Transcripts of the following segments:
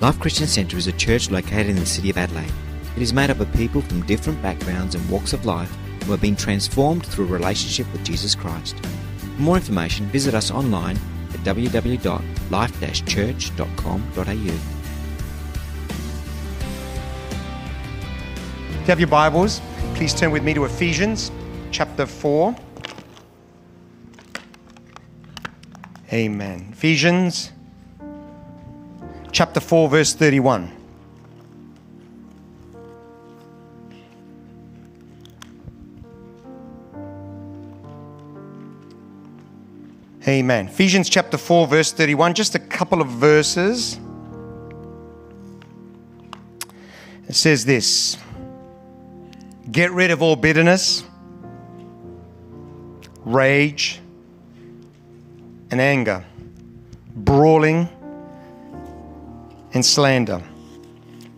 Life Christian Centre is a church located in the city of Adelaide. It is made up of people from different backgrounds and walks of life who have been transformed through a relationship with Jesus Christ. For more information, visit us online at www.life-church.com.au. If you have your Bibles, please turn with me to Ephesians chapter 4. Amen. Ephesians chapter 4, verse 31. Amen. Ephesians chapter 4, verse 31, just a couple of verses. It says this Get rid of all bitterness, rage, and anger, brawling, and slander,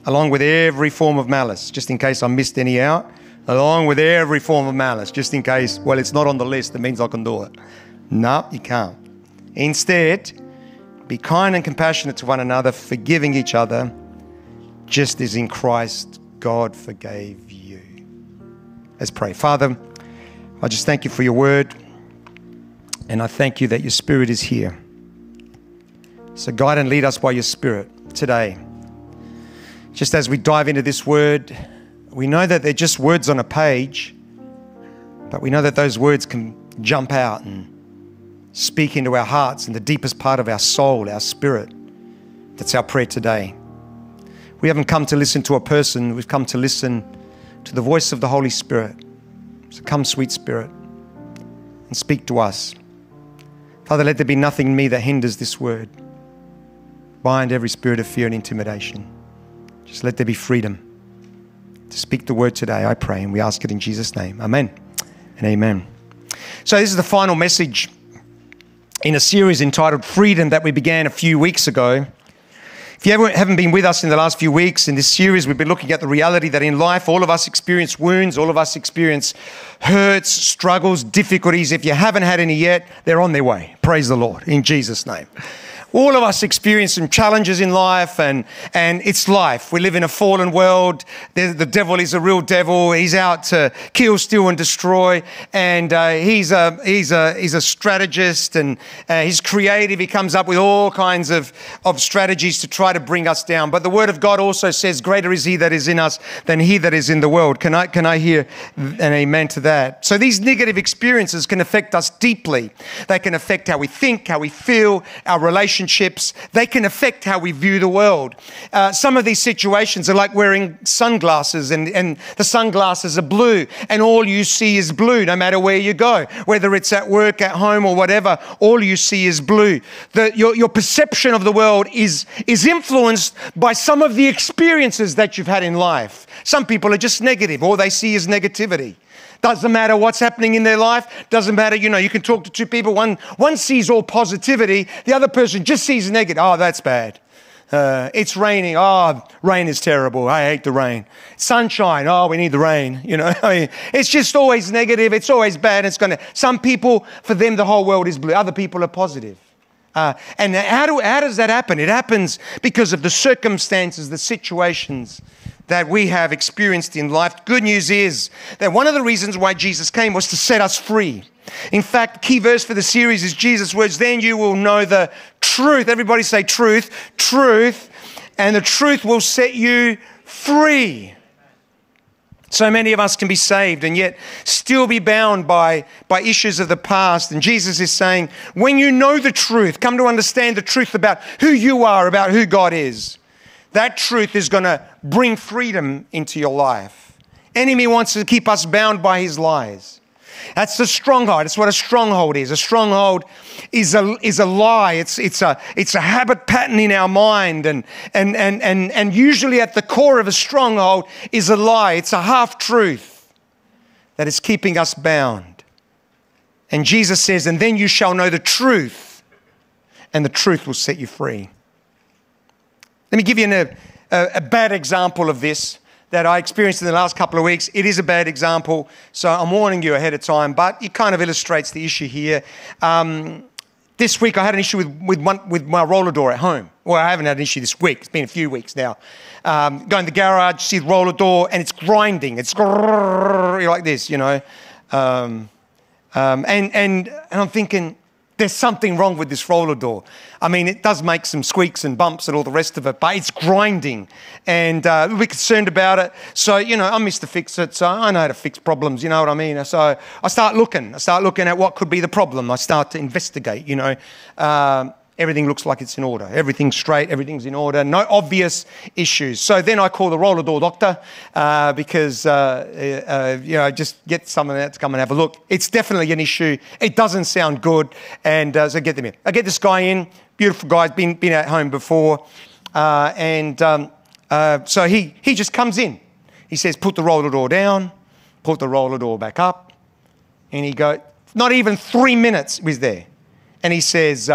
along with every form of malice, just in case I missed any out, along with every form of malice, just in case, well, it's not on the list, that means I can do it. No, you can't. Instead, be kind and compassionate to one another, forgiving each other, just as in Christ God forgave you. Let's pray. Father, I just thank you for your word, and I thank you that your spirit is here. So guide and lead us by your spirit today. Just as we dive into this word, we know that they're just words on a page, but we know that those words can jump out and speak into our hearts and the deepest part of our soul, our spirit. That's our prayer today. We haven't come to listen to a person, we've come to listen to the voice of the Holy Spirit. So come, sweet Spirit, and speak to us. Father, let there be nothing in me that hinders this word. Bind every spirit of fear and intimidation. Just let there be freedom to speak the word today, I pray, and we ask it in Jesus' name. Amen and amen. So, this is the final message in a series entitled Freedom that we began a few weeks ago. If you haven't been with us in the last few weeks in this series, we've been looking at the reality that in life, all of us experience wounds, all of us experience hurts, struggles, difficulties. If you haven't had any yet, they're on their way. Praise the Lord in Jesus' name all of us experience some challenges in life, and, and it's life. We live in a fallen world. The, the devil is a real devil. He's out to kill, steal, and destroy. And uh, he's, a, he's, a, he's a strategist and uh, he's creative. He comes up with all kinds of, of strategies to try to bring us down. But the Word of God also says, Greater is He that is in us than He that is in the world. Can I, can I hear an amen to that? So these negative experiences can affect us deeply. They can affect how we think, how we feel, our relationships relationships, they can affect how we view the world. Uh, some of these situations are like wearing sunglasses, and, and the sunglasses are blue, and all you see is blue no matter where you go, whether it's at work, at home, or whatever, all you see is blue. The, your, your perception of the world is, is influenced by some of the experiences that you've had in life. Some people are just negative, all they see is negativity. Doesn't matter what's happening in their life. Doesn't matter, you know, you can talk to two people. One, one sees all positivity, the other person just sees negative. Oh, that's bad. Uh, it's raining. Oh, rain is terrible. I hate the rain. Sunshine. Oh, we need the rain. You know, I mean, it's just always negative. It's always bad. It's going to, some people, for them, the whole world is blue. Other people are positive. Uh, and how, do, how does that happen? It happens because of the circumstances, the situations that we have experienced in life. Good news is that one of the reasons why Jesus came was to set us free. In fact, key verse for the series is Jesus' words, then you will know the truth. Everybody say truth, truth, and the truth will set you free. So many of us can be saved and yet still be bound by, by issues of the past. And Jesus is saying, when you know the truth, come to understand the truth about who you are, about who God is, that truth is going to bring freedom into your life. Enemy wants to keep us bound by his lies. That's the stronghold. That's what a stronghold is. A stronghold is a, is a lie. It's, it's, a, it's a habit pattern in our mind. And, and, and, and, and usually at the core of a stronghold is a lie. It's a half truth that is keeping us bound. And Jesus says, And then you shall know the truth, and the truth will set you free. Let me give you an, a, a bad example of this that I experienced in the last couple of weeks. It is a bad example, so I'm warning you ahead of time, but it kind of illustrates the issue here. Um, this week I had an issue with, with, one, with my roller door at home. Well, I haven't had an issue this week. It's been a few weeks now. Um, go in the garage, see the roller door, and it's grinding. It's like this, you know. Um, um, and, and, and I'm thinking, there's something wrong with this roller door. I mean, it does make some squeaks and bumps and all the rest of it, but it's grinding. And uh, we're concerned about it. So, you know, I'm Mr. Fix It, so I know how to fix problems, you know what I mean? So I start looking. I start looking at what could be the problem. I start to investigate, you know. Um, everything looks like it's in order. Everything's straight, everything's in order, no obvious issues. So then I call the roller door doctor uh, because, uh, uh, you know, just get someone out to come and have a look. It's definitely an issue. It doesn't sound good. And uh, so get them in. I get this guy in, beautiful guy, been, been at home before. Uh, and um, uh, so he, he just comes in. He says, put the roller door down, put the roller door back up. And he go, not even three minutes was there. And he says,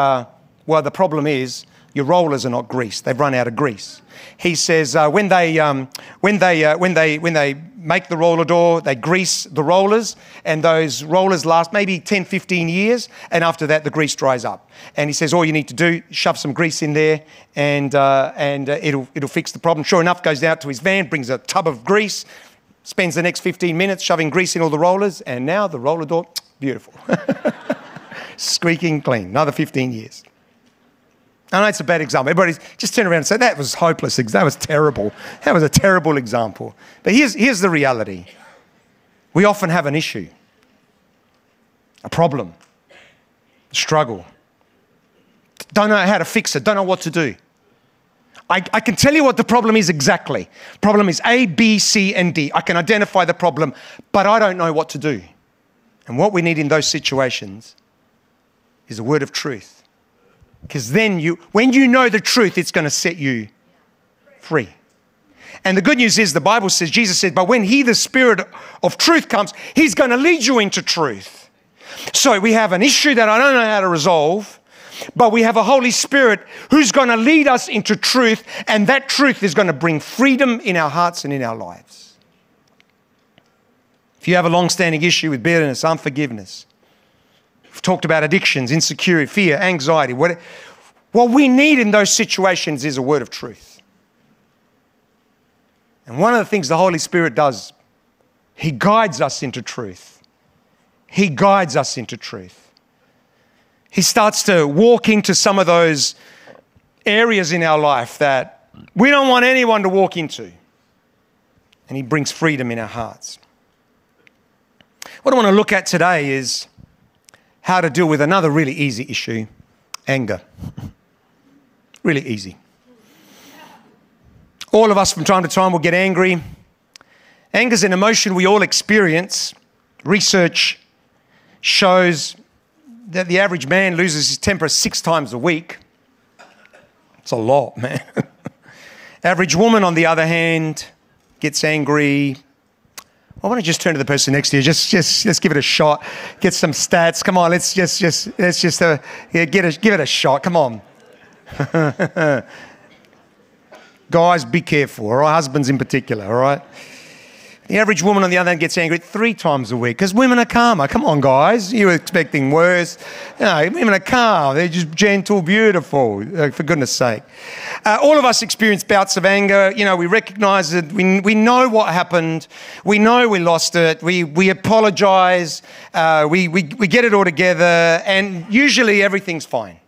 well, the problem is your rollers are not greased. They've run out of grease. He says uh, when they um, when they uh, when they when they make the roller door, they grease the rollers, and those rollers last maybe 10, 15 years, and after that the grease dries up. And he says all you need to do shove some grease in there, and uh, and uh, it'll it'll fix the problem. Sure enough, goes out to his van, brings a tub of grease, spends the next 15 minutes shoving grease in all the rollers, and now the roller door, beautiful, squeaking clean. Another 15 years. I know it's a bad example. Everybody just turn around and say, that was hopeless. That was terrible. That was a terrible example. But here's, here's the reality we often have an issue, a problem, a struggle. Don't know how to fix it, don't know what to do. I, I, can tell you what the problem is exactly. Problem is A, B, C, and D. I can identify the problem, but I don't know what to do. And what we need in those situations is a word of truth because then you, when you know the truth, it's going to set you free. And the good news is the Bible says, Jesus said, but when He, the Spirit of truth, comes, He's going to lead you into truth. So we have an issue that I don't know how to resolve, but we have a Holy Spirit who's going to lead us into truth, and that truth is going to bring freedom in our hearts and in our lives. If you have a long standing issue with bitterness, unforgiveness, Talked about addictions, insecurity, fear, anxiety. What, what we need in those situations is a word of truth. And one of the things the Holy Spirit does, He guides us into truth. He guides us into truth. He starts to walk into some of those areas in our life that we don't want anyone to walk into. And He brings freedom in our hearts. What I want to look at today is how to deal with another really easy issue anger. really easy. All of us from time to time will get angry. Anger is an emotion we all experience. Research shows that the average man loses his temper six times a week. It's a lot, man. average woman, on the other hand, gets angry I want to just turn to the person next to you. Just, just, just give it a shot. Get some stats. Come on, let's just, just, let's just, uh, yeah, get a, give it a shot. Come on. Guys, be careful, all right? Husbands in particular, all right? The average woman, on the other hand, gets angry three times a week because women are calmer. Come on, guys. You were expecting worse. No, women are calm. They're just gentle, beautiful, for goodness sake. Uh, all of us experience bouts of anger. You know, we recognize it. We, we know what happened. We know we lost it. We, we apologize. Uh, we, we, we get it all together. And usually everything's fine.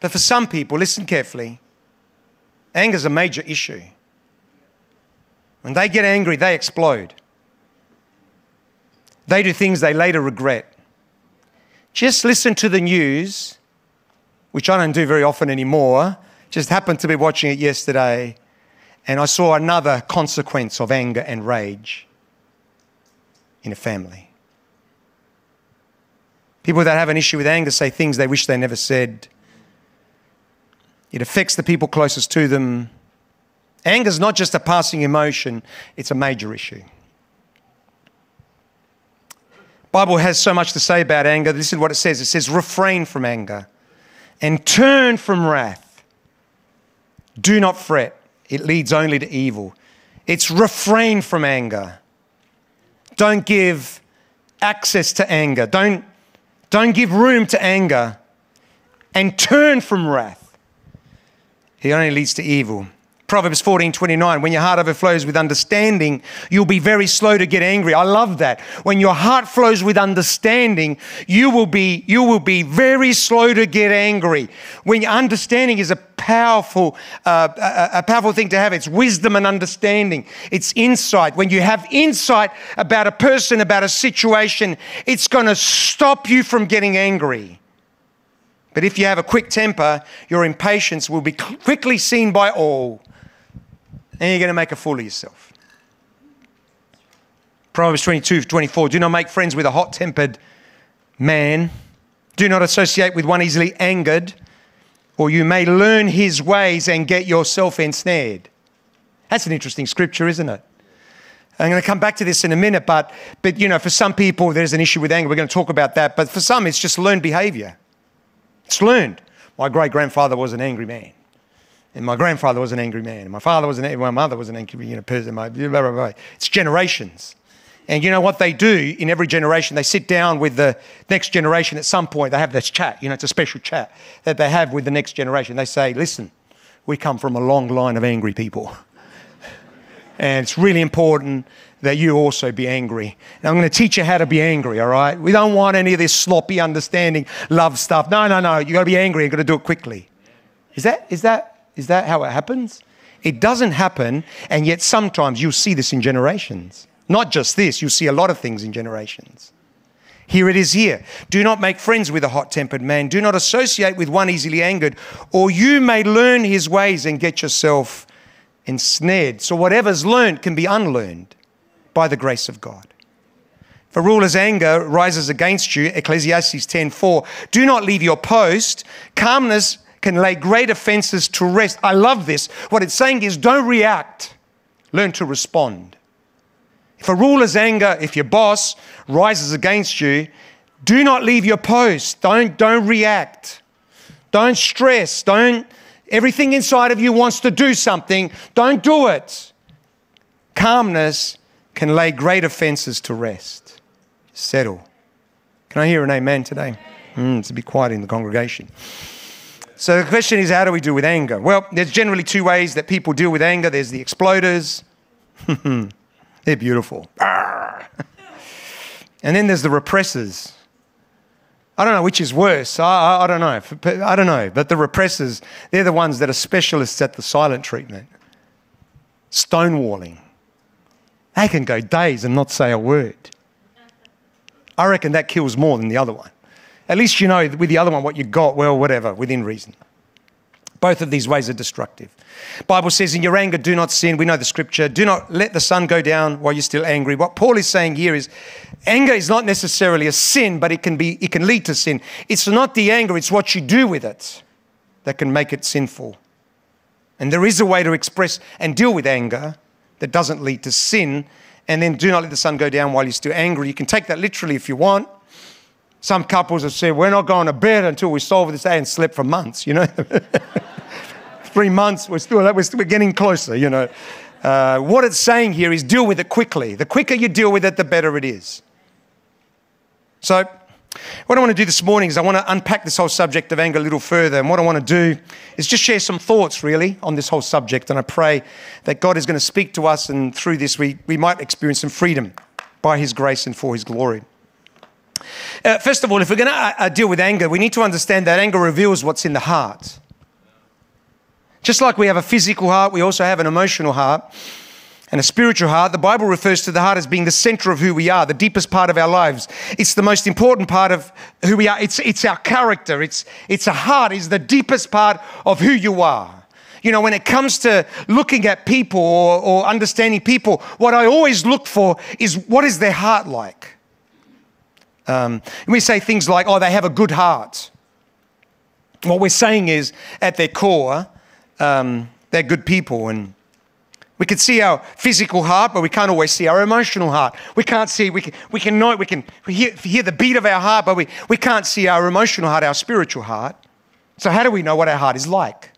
But for some people, listen carefully, anger is a major issue. When they get angry, they explode. They do things they later regret. Just listen to the news, which I don't do very often anymore. Just happened to be watching it yesterday, and I saw another consequence of anger and rage in a family. People that have an issue with anger say things they wish they never said. It affects the people closest to them. Anger is not just a passing emotion, it's a major issue. Bible has so much to say about anger. This is what it says. It says, refrain from anger and turn from wrath. Do not fret. It leads only to evil. It's refrain from anger. Don't give access to anger. Don't, don't give room to anger. and turn from wrath. It only leads to evil. Proverbs 14 29, when your heart overflows with understanding, you'll be very slow to get angry. I love that. When your heart flows with understanding, you will be, you will be very slow to get angry. When understanding is a powerful, uh, a, a powerful thing to have. It's wisdom and understanding. It's insight. When you have insight about a person, about a situation, it's going to stop you from getting angry. But if you have a quick temper, your impatience will be quickly seen by all and you're going to make a fool of yourself. Proverbs 22 24 Do not make friends with a hot tempered man, do not associate with one easily angered, or you may learn his ways and get yourself ensnared. That's an interesting scripture, isn't it? I'm going to come back to this in a minute, but, but you know, for some people, there's an issue with anger. We're going to talk about that. But for some, it's just learned behavior. It's learned. My great grandfather was an angry man. And my grandfather was an angry man. And my father was an angry, my mother was an angry you know, person. My, blah, blah, blah. It's generations. And you know what they do in every generation? They sit down with the next generation at some point. They have this chat. You know, it's a special chat that they have with the next generation. They say, listen, we come from a long line of angry people. and it's really important that you also be angry. And I'm going to teach you how to be angry, all right? We don't want any of this sloppy understanding, love stuff. No, no, no. You've got to be angry. You've got to do it quickly. Is that, is that is that how it happens? It doesn't happen, and yet sometimes you'll see this in generations. Not just this, you'll see a lot of things in generations. Here it is here. Do not make friends with a hot tempered man. Do not associate with one easily angered, or you may learn his ways and get yourself ensnared. So, whatever's learned can be unlearned by the grace of God. If a ruler's anger rises against you, Ecclesiastes 10:4, do not leave your post. Calmness can lay great offenses to rest. I love this. What it's saying is don't react, learn to respond. If a ruler's anger, if your boss rises against you, do not leave your post. Don't, don't react. Don't stress. Don't, everything inside of you wants to do something. Don't do it. Calmness can lay great offenses to rest. Settle. Can I hear an amen today? Mm, bit quiet in the congregation. So the question is, how do we deal with anger? Well, there's generally two ways that people deal with anger. There's the exploders. They're beautiful. and then there's the repressors. I don't know which is worse. I, I, I, don't know. I don't know. But the repressors, they're the ones that are specialists at the silent treatment. Stonewalling. They can go days and not say a word. I reckon that kills more than the other one. At least you know with the other one what you got, well, whatever, within reason. Both of these ways are destructive. Bible says, in your anger, do not sin. We know the scripture. Do not let the sun go down while you're still angry. What Paul is saying here is anger is not necessarily a sin, but it can be, it can lead to sin. It's not the anger, it's what you do with it that can make it sinful. And there is a way to express and deal with anger that doesn't lead to sin. And then do not let the sun go down while you're still angry. You can take that literally if you want. Some couples have said, We're not going to bed until we solve this day and slept for months, you know. Three months, we're still, we're, still, we're getting closer, you know. Uh, what it's saying here is deal with it quickly. The quicker you deal with it, the better it is. So, what I want to do this morning is I want to unpack this whole subject of anger a little further. And what I want to do is just share some thoughts, really, on this whole subject. And I pray that God is going to speak to us, and through this, we, we might experience some freedom by His grace and for His glory. Uh, first of all, if we're going to uh, uh, deal with anger, we need to understand that anger reveals what's in the heart. Just like we have a physical heart, we also have an emotional heart and a spiritual heart. The Bible refers to the heart as being the center of who we are, the deepest part of our lives. It's the most important part of who we are. It's, it's our character. It's, it's a heart is the deepest part of who you are. You know, when it comes to looking at people or, or understanding people, what I always look for is what is their heart like? Um, we say things like, oh, they have a good heart. What we're saying is, at their core, um, they're good people. And we can see our physical heart, but we can't always see our emotional heart. We can't see, we can, we can know, we can hear, hear the beat of our heart, but we, we can't see our emotional heart, our spiritual heart. So, how do we know what our heart is like?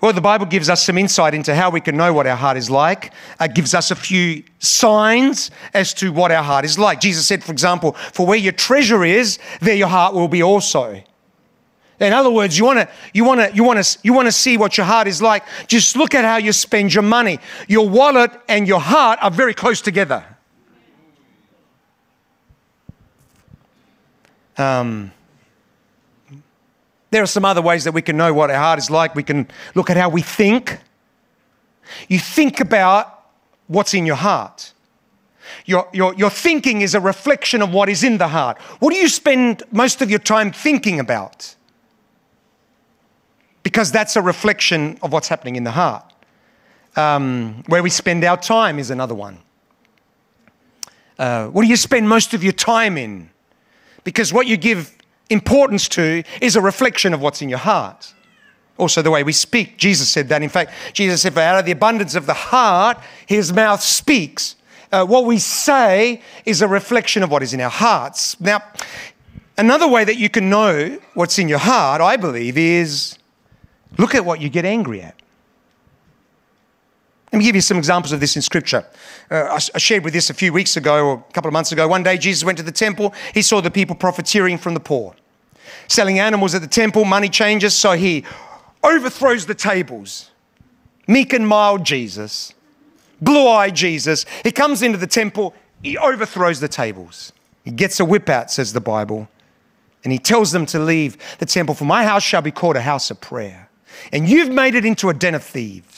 Well, the Bible gives us some insight into how we can know what our heart is like. It gives us a few signs as to what our heart is like. Jesus said, for example, for where your treasure is, there your heart will be also. In other words, you want to you want to you want to you want to see what your heart is like. Just look at how you spend your money. Your wallet and your heart are very close together. Um, there are some other ways that we can know what our heart is like. We can look at how we think. You think about what's in your heart. Your, your, your thinking is a reflection of what is in the heart. What do you spend most of your time thinking about? Because that's a reflection of what's happening in the heart. Um, where we spend our time is another one. Uh, what do you spend most of your time in? Because what you give importance to is a reflection of what's in your heart. Also, the way we speak. Jesus said that. In fact, Jesus said, out of the abundance of the heart, his mouth speaks. Uh, what we say is a reflection of what is in our hearts. Now, another way that you can know what's in your heart, I believe, is look at what you get angry at. Let me give you some examples of this in Scripture. Uh, I, shared with this a few weeks ago or a couple of months ago. One day, Jesus went to the temple. He saw the people profiteering from the poor, selling animals at the temple, money changers. So he overthrows the tables. Meek and mild Jesus, blue eyed Jesus. He comes into the temple, he overthrows the tables. He gets a whip out, says the Bible, and he tells them to leave the temple. For my house shall be called a house of prayer, and you've made it into a den of thieves.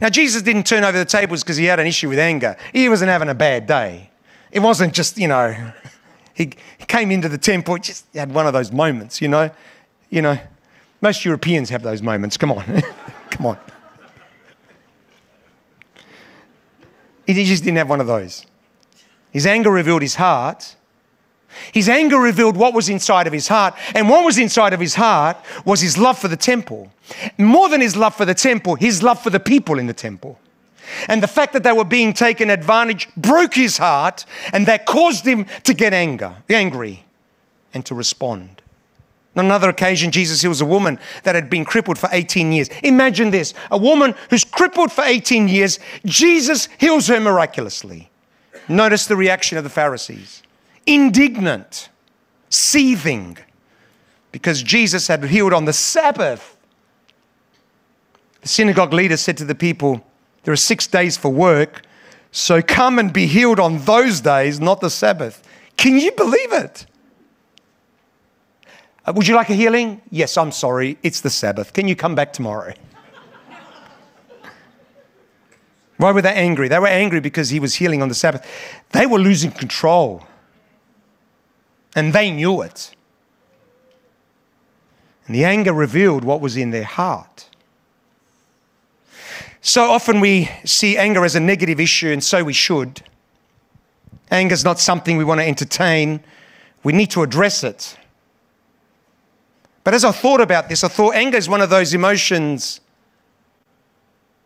Now, Jesus didn't turn over the tables because he had an issue with anger. He wasn't having a bad day. It wasn't just, you know, he, he came into the temple, just had one of those moments, you know. You know, most Europeans have those moments. Come on. Come on. He just didn't have one of those. His anger revealed his heart, his anger revealed what was inside of his heart. And what was inside of his heart was his love for the temple. More than his love for the temple, his love for the people in the temple. And the fact that they were being taken advantage broke his heart, and that caused him to get anger, angry and to respond. On another occasion, Jesus heals a woman that had been crippled for 18 years. Imagine this a woman who's crippled for 18 years, Jesus heals her miraculously. Notice the reaction of the Pharisees indignant, seething, because Jesus had healed on the Sabbath. The synagogue leader said to the people, There are six days for work, so come and be healed on those days, not the Sabbath. Can you believe it? Uh, would you like a healing? Yes, I'm sorry. It's the Sabbath. Can you come back tomorrow? Why were they angry? They were angry because he was healing on the Sabbath. They were losing control. And they knew it. And the anger revealed what was in their heart. So often we see anger as a negative issue, and so we should. Anger is not something we want to entertain, we need to address it. But as I thought about this, I thought anger is one of those emotions.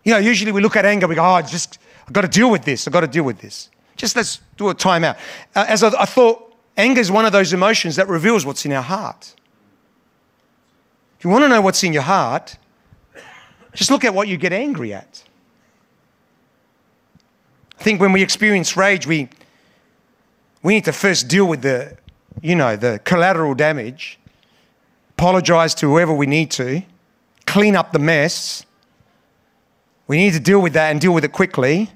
You know, usually we look at anger, we go, oh, just, I've got to deal with this, I've got to deal with this. Just let's do a timeout. Uh, as I, I thought, Anger is one of those emotions that reveals what's in our heart. If you want to know what's in your heart, just look at what you get angry at. I think when we experience rage, we, we need to first deal with the, you know, the collateral damage, apologize to whoever we need to, clean up the mess. We need to deal with that and deal with it quickly.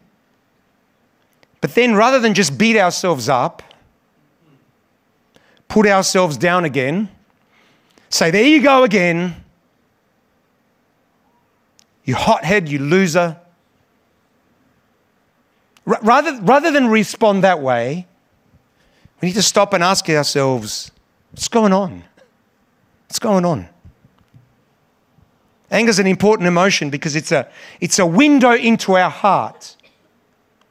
But then rather than just beat ourselves up, put ourselves down again, say, There you go again. You hothead, you loser. R- rather, rather than respond that way, we need to stop and ask ourselves, What's going on? What's going on? Anger is an important emotion because it's a, it's a window into our heart.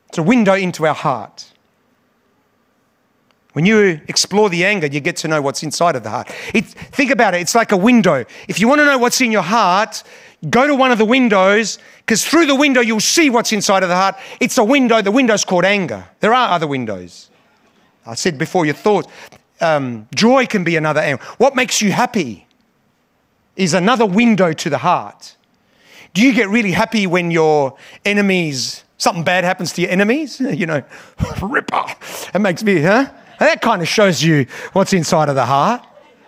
It's a window into our heart. When you explore the anger, you get to know what's inside of the heart. It, think about it, it's like a window. If you want to know what's in your heart, go to one of the windows, because through the window you'll see what's inside of the heart. It's a window, the window's called anger. There are other windows. I said before, your thoughts. Um, joy can be another angle. What makes you happy is another window to the heart. Do you get really happy when your enemies, something bad happens to your enemies? You know, ripper. It makes me, huh? That kind of shows you what's inside of the heart.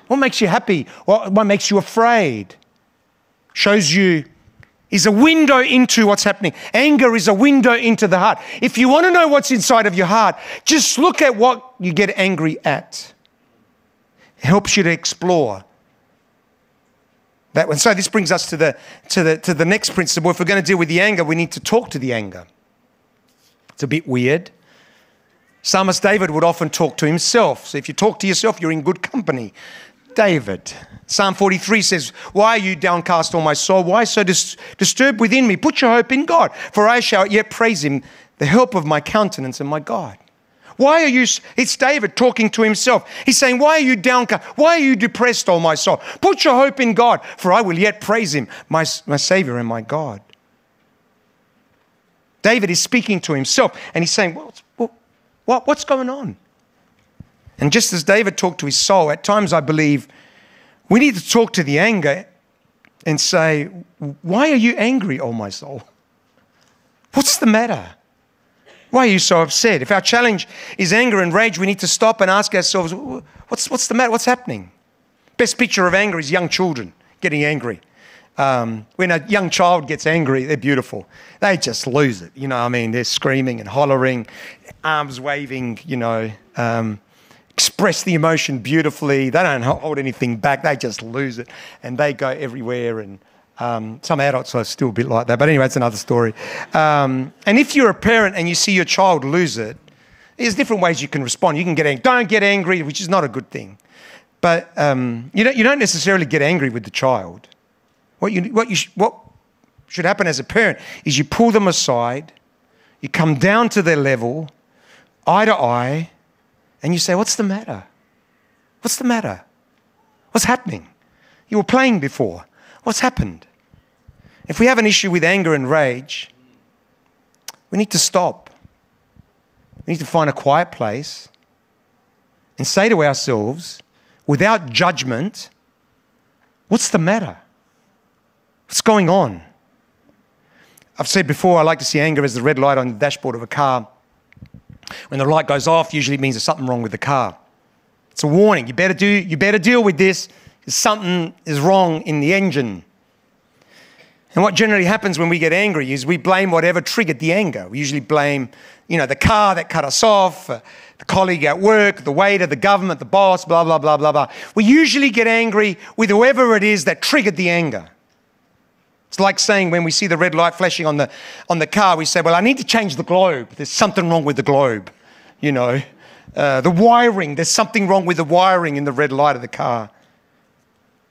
What makes you happy? What, what makes you afraid? Shows you is a window into what's happening. Anger is a window into the heart. If you want to know what's inside of your heart, just look at what you get angry at. It helps you to explore that one. So this brings us to the to the to the next principle. If we're going to deal with the anger, we need to talk to the anger. It's a bit weird. Psalmist David would often talk to himself. So if you talk to yourself, you're in good company. David. Psalm 43 says, Why are you downcast, O my soul? Why so dis- disturbed within me? Put your hope in God, for I shall yet praise him, the help of my countenance and my God. Why are you, it's David talking to himself. He's saying, Why are you downcast? Why are you depressed, O my soul? Put your hope in God, for I will yet praise him, my, my Savior and my God. David is speaking to himself and he's saying, what, what, What's going on? And just as David talked to his soul, at times I believe we need to talk to the anger and say, Why are you angry, oh my soul? What's the matter? Why are you so upset? If our challenge is anger and rage, we need to stop and ask ourselves, What's, what's the matter? What's happening? Best picture of anger is young children getting angry. Um, when a young child gets angry, they're beautiful. They just lose it. You know, I mean, they're screaming and hollering, arms waving, you know. Um, express the emotion beautifully. They don't hold anything back. They just lose it, and they go everywhere. And um, some adults are still a bit like that, but anyway, it's another story. Um, and if you're a parent and you see your child lose it, there's different ways you can respond. You can get angry. Don't get angry, which is not a good thing. But um, you, don't, you don't necessarily get angry with the child. What, you, what, you, what should happen as a parent is you pull them aside, you come down to their level, eye to eye, and you say, What's the matter? What's the matter? What's happening? You were playing before. What's happened? If we have an issue with anger and rage, we need to stop. We need to find a quiet place and say to ourselves, without judgment, what's the matter? What's going on? I've said before, I like to see anger as the red light on the dashboard of a car. When the light goes off, usually means there's something wrong with the car. It's a warning. You better do. You better deal with this. Something is wrong in the engine. And what generally happens when we get angry is we blame whatever triggered the anger. We usually blame, you know, the car that cut us off, uh, the colleague at work, the waiter, the government, the boss, blah, blah, blah, blah, blah. We usually get angry with whoever it is that triggered the anger. It's like saying when we see the red light flashing on the, on the car, we say, Well, I need to change the globe. There's something wrong with the globe. You know, uh, the wiring, there's something wrong with the wiring in the red light of the car.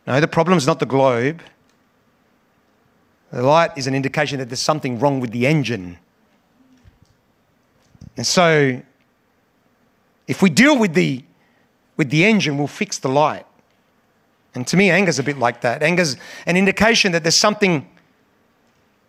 No, the problem is not the globe. The light is an indication that there's something wrong with the engine. And so, if we deal with the, with the engine, we'll fix the light. And to me, anger's a bit like that. Anger's an indication that there's something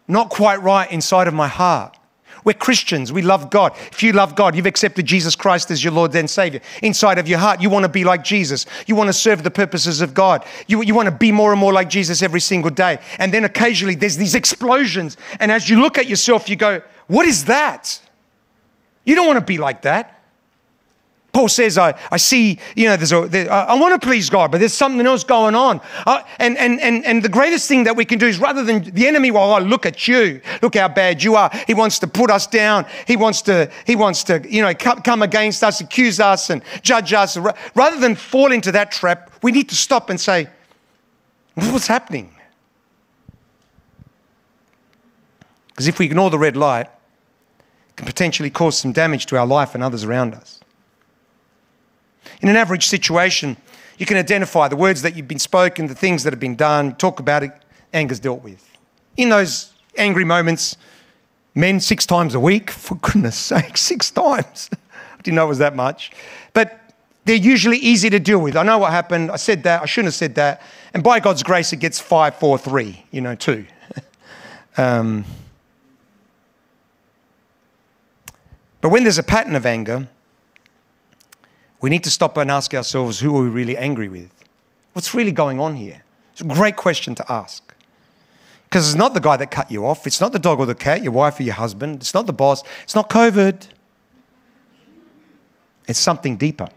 not quite right inside of my heart. We're Christians. We love God. If you love God, you've accepted Jesus Christ as your Lord and Savior. Inside of your heart, you want to be like Jesus. You want to serve the purposes of God. You, you want to be more and more like Jesus every single day. And then occasionally there's these explosions. And as you look at yourself, you go, What is that? You don't want to be like that. Paul says, I, I see, you know, there's a, there, I want to please God, but there's something else going on. Uh, and, and, and, and the greatest thing that we can do is rather than the enemy, well, oh, look at you, look how bad you are. He wants to put us down. He wants to, he wants to, you know, come, come against us, accuse us and judge us. Rather than fall into that trap, we need to stop and say, what's happening? Because if we ignore the red light, it can potentially cause some damage to our life and others around us. In an average situation, you can identify the words that you've been spoken, the things that have been done, talk about it, anger's dealt with. In those angry moments, men six times a week, for goodness sake, six times. I didn't know it was that much. But they're usually easy to deal with. I know what happened. I said that. I shouldn't have said that. And by God's grace, it gets five, four, three, you know, two. um, but when there's a pattern of anger, we need to stop and ask ourselves who are we really angry with? What's really going on here? It's a great question to ask. Because it's not the guy that cut you off, it's not the dog or the cat, your wife or your husband, it's not the boss, it's not COVID. It's something deeper.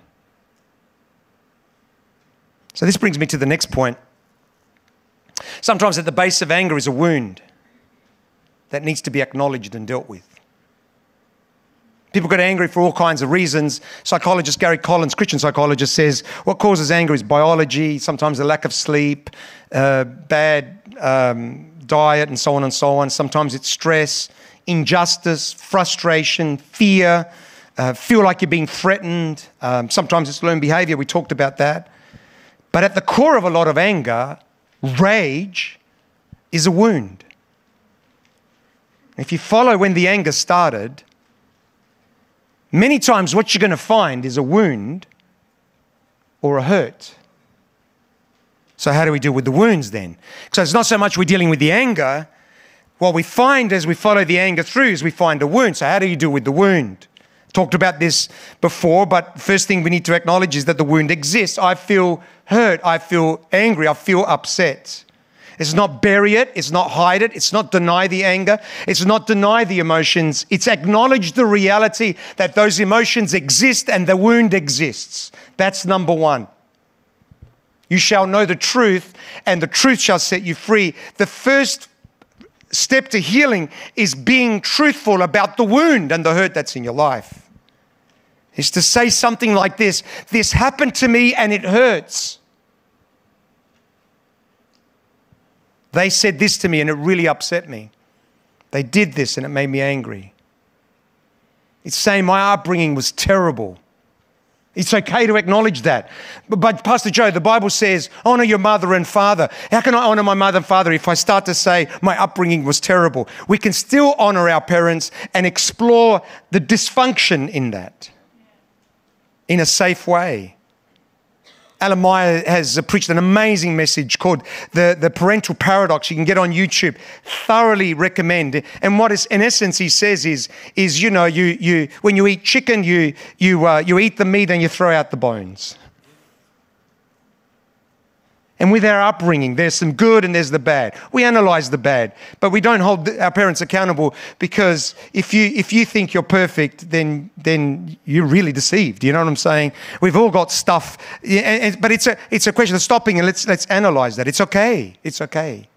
So this brings me to the next point. Sometimes at the base of anger is a wound that needs to be acknowledged and dealt with. People get angry for all kinds of reasons. Psychologist Gary Collins, Christian psychologist, says what causes anger is biology, sometimes a lack of sleep, uh, bad um, diet, and so on and so on. Sometimes it's stress, injustice, frustration, fear, uh, feel like you're being threatened. Um, sometimes it's learned behavior. We talked about that. But at the core of a lot of anger, rage is a wound. If you follow when the anger started, many times what you're going to find is a wound or a hurt. So, how do we deal with the wounds then? So, it's not so much we're dealing with the anger. What we find as we follow the anger through is we find a wound. So, how do you deal with the wound? Talked about this before, but first thing we need to acknowledge is that the wound exists. I feel hurt. I feel angry. I feel upset. It's not bury it. It's not hide it. It's not deny the anger. It's not deny the emotions. It's acknowledge the reality that those emotions exist and the wound exists. That's number one. You shall know the truth, and the truth shall set you free. The first step to healing is being truthful about the wound and the hurt that's in your life. Is to say something like this This happened to me and it hurts. They said this to me and it really upset me. They did this and it made me angry. It's saying my upbringing was terrible. It's okay to acknowledge that. But, but, Pastor Joe, the Bible says, honor your mother and father. How can I honor my mother and father if I start to say my upbringing was terrible? We can still honor our parents and explore the dysfunction in that in a safe way. Alan Meyer has preached an amazing message called the, the Parental Paradox. You can get on YouTube. Thoroughly recommend. And what is, in essence, he says is, is you know, you, you, when you eat chicken, you, you, uh, you eat the meat and you throw out the bones. And with our upbringing, there's some good and there's the bad. We analyze the bad, but we don't hold our parents accountable because if you, if you think you're perfect, then, then you're really deceived. You know what I'm saying? We've all got stuff, but it's a, it's a question of stopping and let's, let's analyze that. It's okay. It's okay.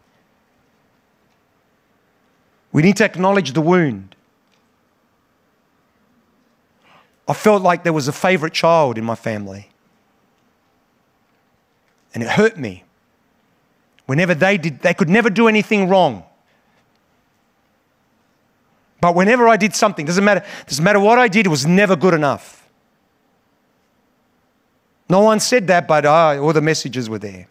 We need to acknowledge the wound. I felt like there was a favorite child in my family and it hurt me. Whenever they did, they could never do anything wrong. But whenever I did something, doesn't matter, doesn't matter what I did, it was never good enough. No one said that, but uh, all the messages were there.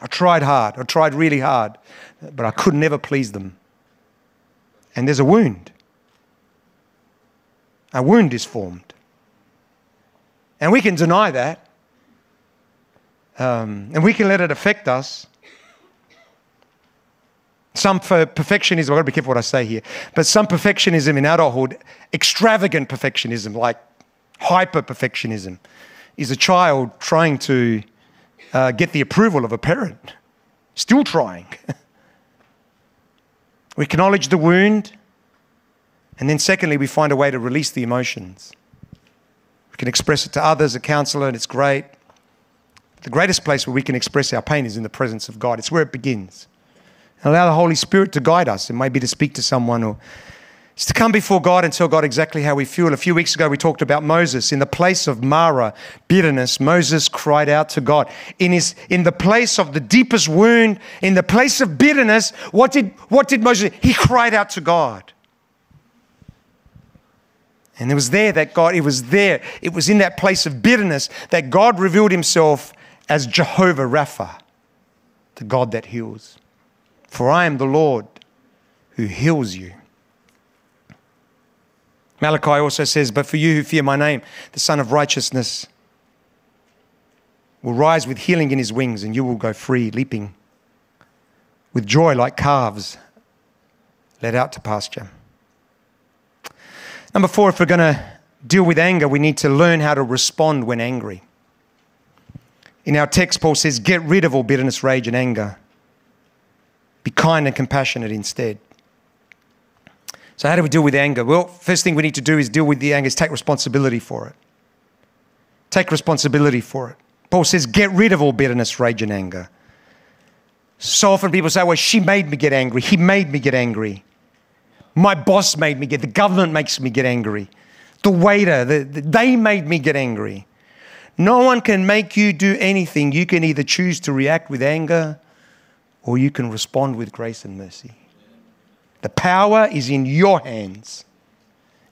I tried hard, I tried really hard, but I could never please them. And there's a wound. A wound is formed. And we can deny that. Um, and we can let it affect us. Some perfectionism, I've got to be careful what I say here, but some perfectionism in adulthood, extravagant perfectionism, like hyper perfectionism, is a child trying to uh, get the approval of a parent, still trying. we acknowledge the wound, and then secondly, we find a way to release the emotions. We can express it to others, a counselor, and it's great. The greatest place where we can express our pain is in the presence of God. It's where it begins. Allow the Holy Spirit to guide us. It may be to speak to someone or it's to come before God and tell God exactly how we feel. A few weeks ago, we talked about Moses. In the place of Marah, bitterness, Moses cried out to God. In, his, in the place of the deepest wound, in the place of bitterness, what did, what did Moses do? He cried out to God. And it was there that God, it was there, it was in that place of bitterness that God revealed himself as Jehovah Rapha, the God that heals. For I am the Lord who heals you. Malachi also says, But for you who fear my name, the Sun of Righteousness will rise with healing in his wings, and you will go free, leaping with joy like calves led out to pasture. Number four, if we're going to deal with anger, we need to learn how to respond when angry. In our text, Paul says, Get rid of all bitterness, rage, and anger. Be kind and compassionate instead. So, how do we deal with anger? Well, first thing we need to do is deal with the anger, is take responsibility for it. Take responsibility for it. Paul says, get rid of all bitterness, rage, and anger. So often people say, well, she made me get angry. He made me get angry. My boss made me get, the government makes me get angry. The waiter, the, the, they made me get angry. No one can make you do anything. You can either choose to react with anger or you can respond with grace and mercy. The power is in your hands.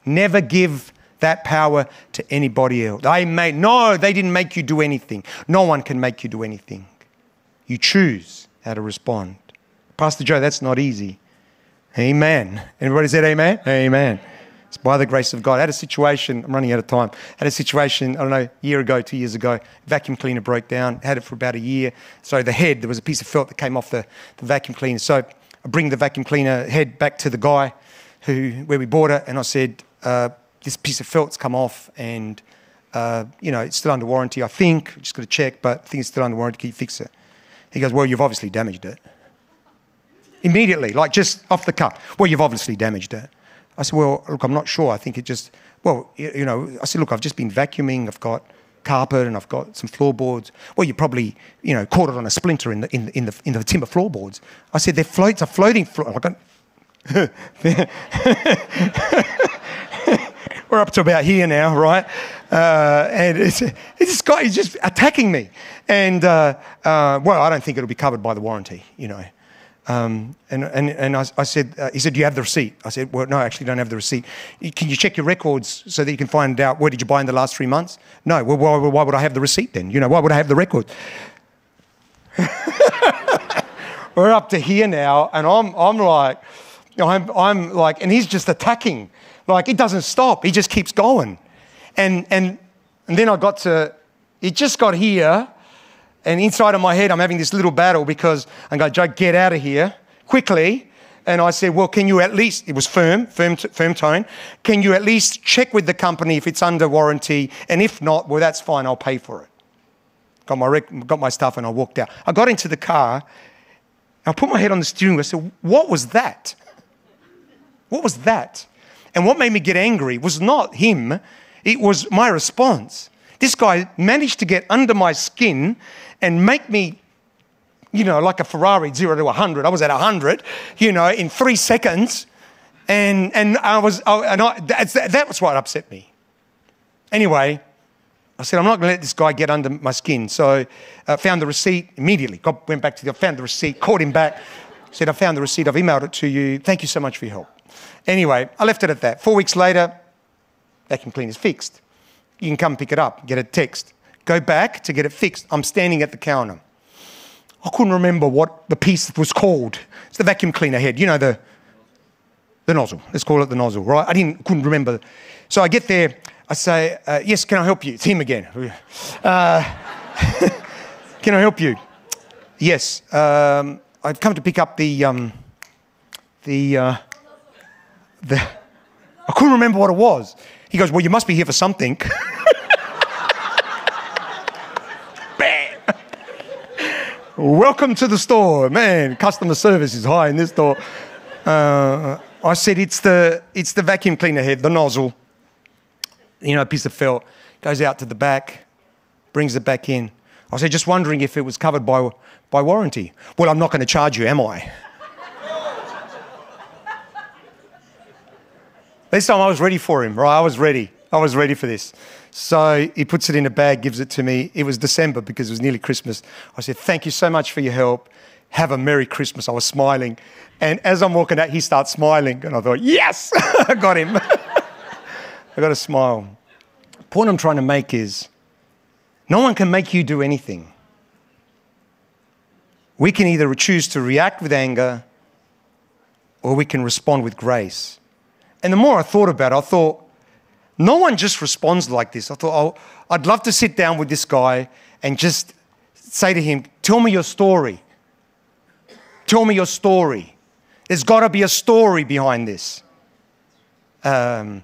Never give that power to anybody else. They made no, they didn't make you do anything. No one can make you do anything. You choose how to respond. Pastor Joe, that's not easy. Amen. Everybody said amen? Amen. It's by the grace of God. I had a situation, I'm running out of time. I had a situation, I don't know, a year ago, two years ago, vacuum cleaner broke down, had it for about a year. So the head, there was a piece of felt that came off the, the vacuum cleaner. So I bring the vacuum cleaner head back to the guy who where we bought it, and I said, uh, this piece of felt's come off and uh, you know, it's still under warranty, I think. Just got to check, but I think it's still under warranty. Can you fix it? He goes, Well, you've obviously damaged it. Immediately, like just off the cuff. Well, you've obviously damaged it. I said, Well, look, I'm not sure. I think it just, well, you know, I said, Look, I've just been vacuuming. I've got carpet and I've got some floorboards. Well, you probably, you know, caught it on a splinter in the, in, in the, in the timber floorboards. I said, They're floats, a floating floor. We're up to about here now, right? Uh, and it's, it's this guy, he's just attacking me. And, uh, uh, well, I don't think it'll be covered by the warranty, you know. Um, and and, and I, I said, uh, he said, do you have the receipt? I said, well, no, I actually don't have the receipt. Can you check your records so that you can find out where did you buy in the last three months? No, well, why, why would I have the receipt then? You know, why would I have the record? We're up to here now, and I'm, I'm like, I'm, I'm like, and he's just attacking. Like, it doesn't stop. He just keeps going. And, and, and then I got to, it just got here, and inside of my head, I'm having this little battle because I'm going, Joe, get out of here quickly. And I said, well, can you at least, it was firm, firm, firm tone, can you at least check with the company if it's under warranty? And if not, well, that's fine, I'll pay for it. Got my, rec- got my stuff and I walked out. I got into the car, I put my head on the steering wheel. I said, what was that? What was that? And what made me get angry was not him, it was my response. This guy managed to get under my skin and make me, you know, like a Ferrari, zero to 100. I was at 100, you know, in three seconds. And, and I was, and I, that, was what upset me. Anyway, I said, I'm not going to let this guy get under my skin. So I uh, found the receipt immediately. Got, went back to the, I found the receipt, called him back, said, I found the receipt, I've emailed it to you. Thank you so much for your help. Anyway, I left it at that. Four weeks later, vacuum cleaner's fixed. You can come pick it up, get a text. Go back to get it fixed. I'm standing at the counter. I couldn't remember what the piece was called. It's the vacuum cleaner head, you know, the, the nozzle. Let's call it the nozzle, right? I didn't, couldn't remember. So I get there, I say, uh, Yes, can I help you? It's him again. Uh, can I help you? Yes. Um, I've come to pick up the, um, the, uh, the, I couldn't remember what it was. He goes, Well, you must be here for something. Bam! Welcome to the store. Man, customer service is high in this store. Uh, I said, it's the, it's the vacuum cleaner head, the nozzle. You know, a piece of felt. Goes out to the back, brings it back in. I said, just wondering if it was covered by, by warranty. Well, I'm not going to charge you, am I? This time I was ready for him, right? I was ready. I was ready for this. So he puts it in a bag, gives it to me. It was December because it was nearly Christmas. I said, Thank you so much for your help. Have a Merry Christmas. I was smiling. And as I'm walking out, he starts smiling. And I thought, Yes, I got him. I got a smile. Point I'm trying to make is no one can make you do anything. We can either choose to react with anger or we can respond with grace. And the more I thought about it, I thought, no one just responds like this. I thought, oh, I'd love to sit down with this guy and just say to him, Tell me your story. Tell me your story. There's got to be a story behind this. Because um,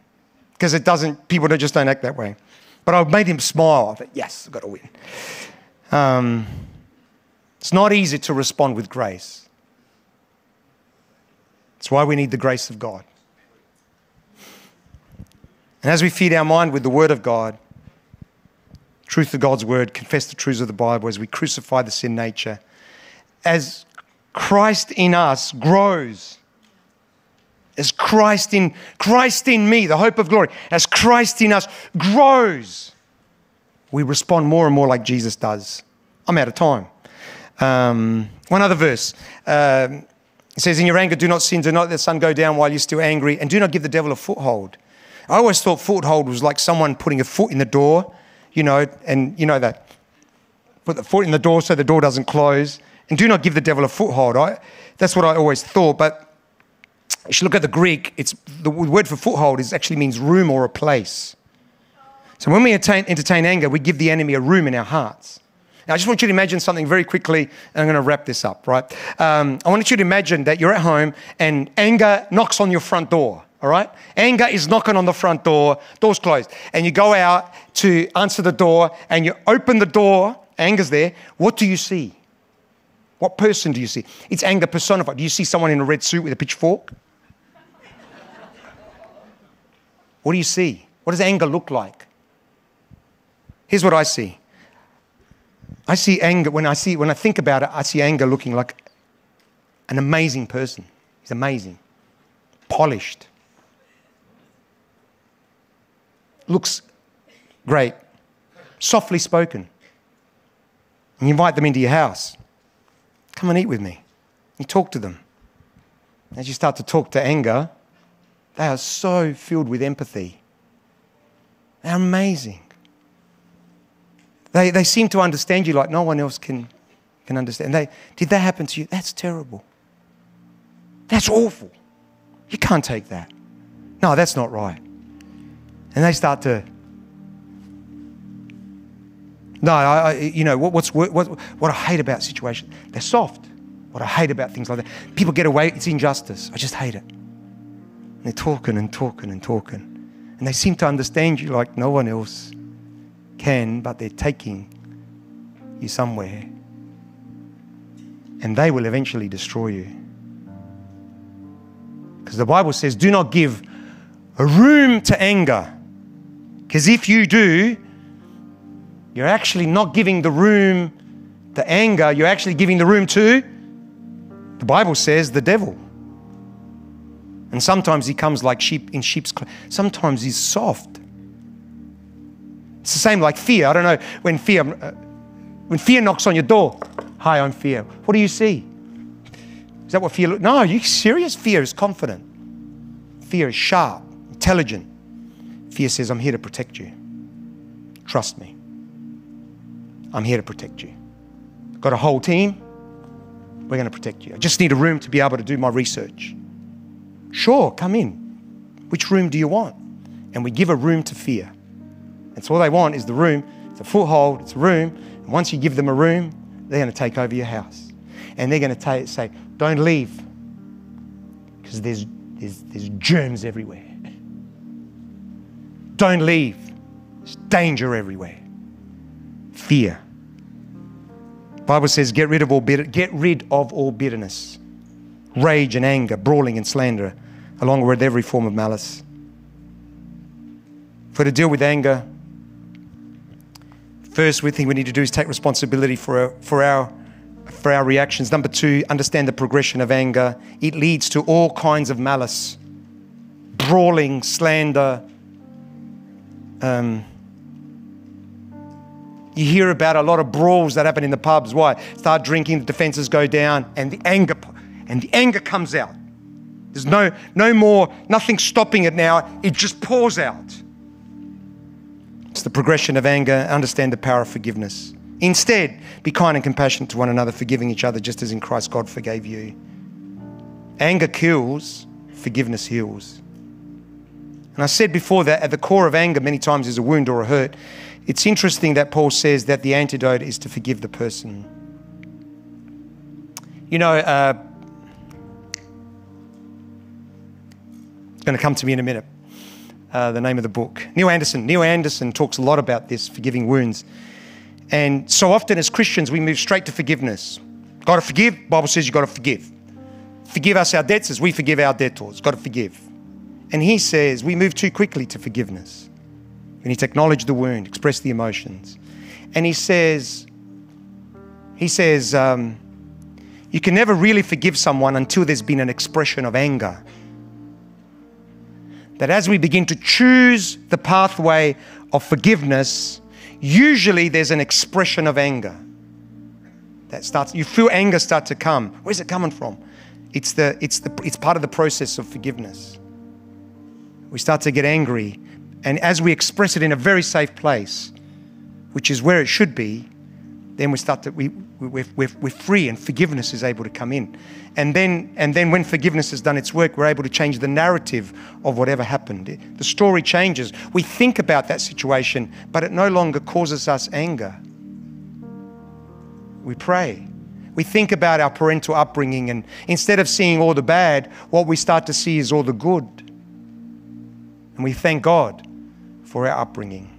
it doesn't, people just don't act that way. But I made him smile. I thought, yes, I've got to win. Um, it's not easy to respond with grace. It's why we need the grace of God. And as we feed our mind with the Word of God, truth of God's word, confess the truths of the Bible as we crucify the sin nature. As Christ in us grows, as Christ in Christ in me, the hope of glory, as Christ in us grows, we respond more and more like Jesus does. I'm out of time. Um, one other verse. Um, it says, In your anger, do not sin, do not let the sun go down while you're still angry, and do not give the devil a foothold. I always thought foothold was like someone putting a foot in the door, you know, and you know that. Put the foot in the door so the door doesn't close, and do not give the devil a foothold. I, that's what I always thought, but if you look at the Greek, it's, the word for foothold is actually means room or a place. So when we attain, entertain anger, we give the enemy a room in our hearts. Now, I just want you to imagine something very quickly, and I'm going to wrap this up, right? Um, I want you to imagine that you're at home and anger knocks on your front door, all right? Anger is knocking on the front door, door's closed, and you go out to answer the door and you open the door, anger's there. What do you see? What person do you see? It's anger personified. Do you see someone in a red suit with a pitchfork? What do you see? What does anger look like? Here's what I see I see anger, when I, see, when I think about it, I see anger looking like an amazing person. He's amazing, polished, looks great, softly spoken. And you invite them into your house. Come and eat with me. You talk to them. As you start to talk to anger, they are so filled with empathy. They're amazing. They, they seem to understand you like no one else can, can understand. They, did that happen to you? That's terrible. That's awful. You can't take that. No, that's not right. And they start to. No, I, I you know, what, what's, what, what I hate about situations, they're soft. What I hate about things like that, people get away, it's injustice. I just hate it. And they're talking and talking and talking. And they seem to understand you like no one else can, but they're taking you somewhere. And they will eventually destroy you. Because the Bible says, do not give a room to anger. Because if you do, you're actually not giving the room to anger, you're actually giving the room to, the Bible says, the devil. And sometimes he comes like sheep in sheep's clothes. Sometimes he's soft. It's the same like fear. I don't know when fear uh, when fear knocks on your door. Hi, I'm fear. What do you see? Is that what fear? No, you serious? Fear is confident. Fear is sharp, intelligent. Fear says, "I'm here to protect you. Trust me. I'm here to protect you. Got a whole team. We're going to protect you. I just need a room to be able to do my research. Sure, come in. Which room do you want? And we give a room to fear. And so all they want is the room. It's a foothold, it's a room. And once you give them a room, they're going to take over your house. And they're going to say, don't leave. Because there's, there's, there's germs everywhere. Don't leave. There's danger everywhere. Fear. Bible says, get rid of all bitter, get rid of all bitterness, rage and anger, brawling and slander, along with every form of malice. For to deal with anger, First, we think we need to do is take responsibility for our, for our for our reactions. Number two, understand the progression of anger. It leads to all kinds of malice, brawling, slander. Um, you hear about a lot of brawls that happen in the pubs. Why? Start drinking, the defenses go down, and the anger and the anger comes out. There's no no more, nothing stopping it now. It just pours out. It's the progression of anger. Understand the power of forgiveness. Instead, be kind and compassionate to one another, forgiving each other just as in Christ God forgave you. Anger kills, forgiveness heals. And I said before that at the core of anger, many times, is a wound or a hurt. It's interesting that Paul says that the antidote is to forgive the person. You know, uh, it's going to come to me in a minute uh, the name of the book. Neil Anderson. Neil Anderson talks a lot about this, forgiving wounds. And so often as Christians, we move straight to forgiveness. Got to forgive. Bible says you got to forgive. Forgive us our debts as we forgive our debtors. Got to forgive. And he says we move too quickly to forgiveness. We need to acknowledge the wound, express the emotions. and he says, he says, um, you can never really forgive someone until there's been an expression of anger. That as we begin to choose the pathway of forgiveness, usually there's an expression of anger that starts you feel anger start to come where's it coming from it's the it's the it's part of the process of forgiveness we start to get angry. And as we express it in a very safe place which is where it should be then we start to we we're, we're, we're free and forgiveness is able to come in. And then and then when forgiveness has done its work we're able to change the narrative of whatever happened. The story changes. We think about that situation but it no longer causes us anger. We pray. We think about our parental upbringing and instead of seeing all the bad what we start to see is all the good and we thank god for our upbringing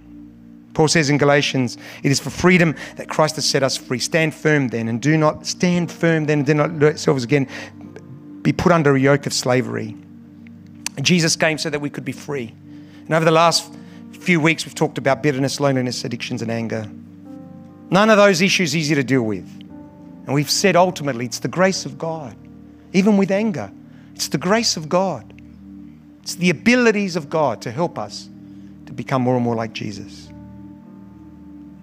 Paul says in Galatians, it is for freedom that Christ has set us free. Stand firm then, and do not stand firm then, and do not let yourselves again be put under a yoke of slavery. Jesus came so that we could be free. And over the last few weeks, we've talked about bitterness, loneliness, addictions, and anger. None of those issues easy to deal with. And we've said ultimately it's the grace of God. Even with anger, it's the grace of God. It's the abilities of God to help us to become more and more like Jesus.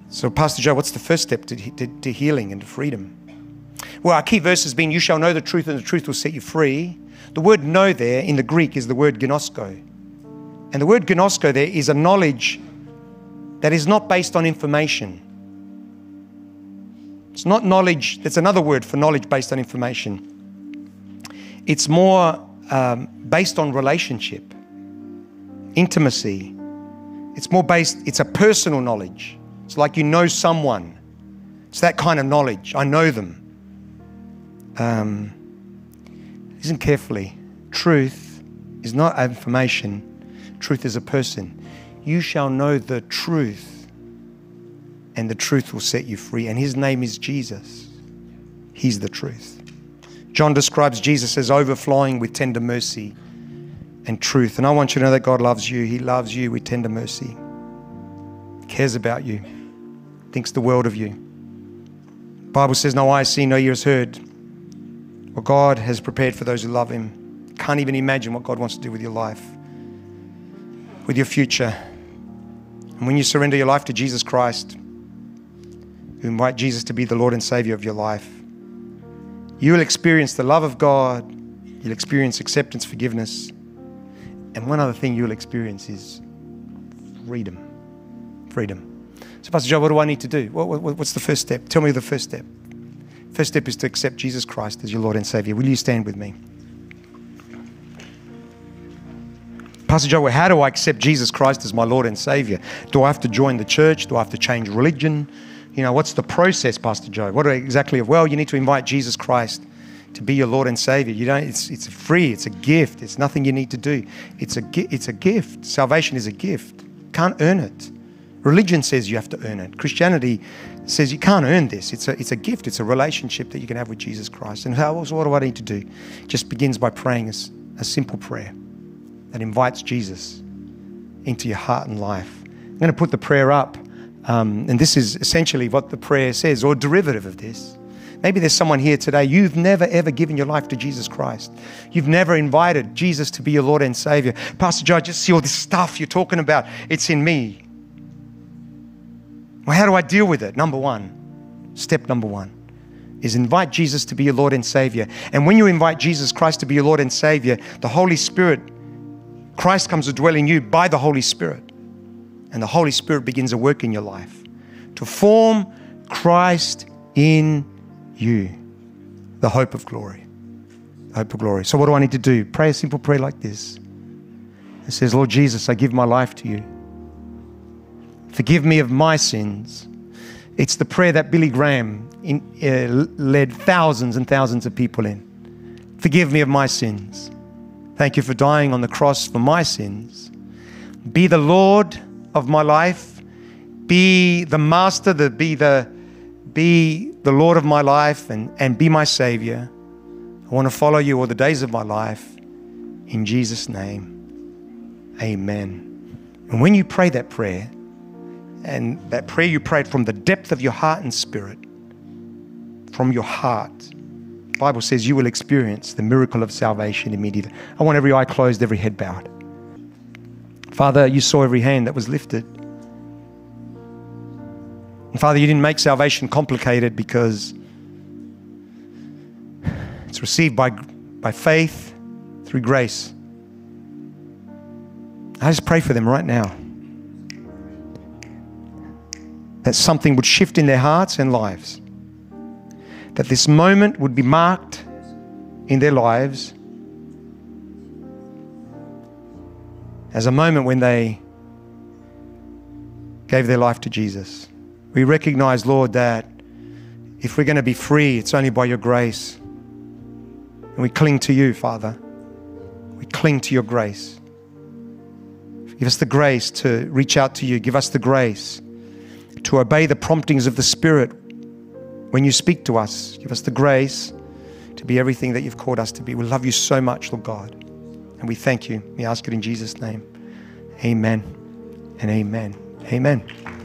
So, Pastor Joe, what's the first step to, to, to healing and to freedom? Well, our key verse has been, You shall know the truth, and the truth will set you free. The word know there in the Greek is the word gnosko. And the word gnosko there is a knowledge that is not based on information. It's not knowledge, that's another word for knowledge based on information. It's more um, based on relationship, intimacy. It's more based, it's a personal knowledge. It's like you know someone. It's that kind of knowledge. I know them. Um, listen carefully. Truth is not information, truth is a person. You shall know the truth, and the truth will set you free. And his name is Jesus. He's the truth. John describes Jesus as overflowing with tender mercy and truth. And I want you to know that God loves you. He loves you with tender mercy, cares about you thinks the world of you. The Bible says, No eye has seen, no ears heard. What God has prepared for those who love Him. Can't even imagine what God wants to do with your life, with your future. And when you surrender your life to Jesus Christ, you invite Jesus to be the Lord and Savior of your life, you will experience the love of God, you'll experience acceptance, forgiveness, and one other thing you'll experience is freedom. Freedom. So, Pastor Joe, what do I need to do? What, what, what's the first step? Tell me the first step. First step is to accept Jesus Christ as your Lord and Savior. Will you stand with me? Pastor Joe, how do I accept Jesus Christ as my Lord and Savior? Do I have to join the church? Do I have to change religion? You know, what's the process, Pastor Joe? What exactly? Well, you need to invite Jesus Christ to be your Lord and Savior. You don't. It's it's free. It's a gift. It's nothing you need to do. It's a it's a gift. Salvation is a gift. Can't earn it. Religion says you have to earn it. Christianity says you can't earn this. It's a, it's a gift, it's a relationship that you can have with Jesus Christ. And how, so what do I need to do? Just begins by praying a, a simple prayer that invites Jesus into your heart and life. I'm going to put the prayer up. Um, and this is essentially what the prayer says, or derivative of this. Maybe there's someone here today, you've never ever given your life to Jesus Christ. You've never invited Jesus to be your Lord and Savior. Pastor Joe, I just see all this stuff you're talking about. It's in me. Well, how do I deal with it? Number one, step number one is invite Jesus to be your Lord and Savior. And when you invite Jesus Christ to be your Lord and Savior, the Holy Spirit, Christ comes to dwell in you by the Holy Spirit. And the Holy Spirit begins a work in your life to form Christ in you, the hope of glory. hope of glory. So, what do I need to do? Pray a simple prayer like this. It says, Lord Jesus, I give my life to you. Forgive me of my sins. It's the prayer that Billy Graham in, uh, led thousands and thousands of people in. Forgive me of my sins. Thank you for dying on the cross for my sins. Be the Lord of my life. Be the master, the, be, the, be the Lord of my life and, and be my Savior. I want to follow you all the days of my life. In Jesus' name, amen. And when you pray that prayer, and that prayer you prayed from the depth of your heart and spirit, from your heart, Bible says you will experience the miracle of salvation immediately. I want every eye closed, every head bowed. Father, you saw every hand that was lifted. And Father, you didn't make salvation complicated because it's received by, by faith through grace. I just pray for them right now that something would shift in their hearts and lives. That this moment would be marked in their lives as a moment when they gave their life to Jesus. We recognize, Lord, that if we're going to be free, it's only by your grace. And we cling to you, Father. We cling to your grace. Give us the grace to reach out to you. Give us the grace to obey the promptings of the Spirit when you speak to us. Give us the grace to be everything that you've called us to be. We love you so much, Lord God. And we thank you. We ask it in Jesus' name. Amen and amen. Amen.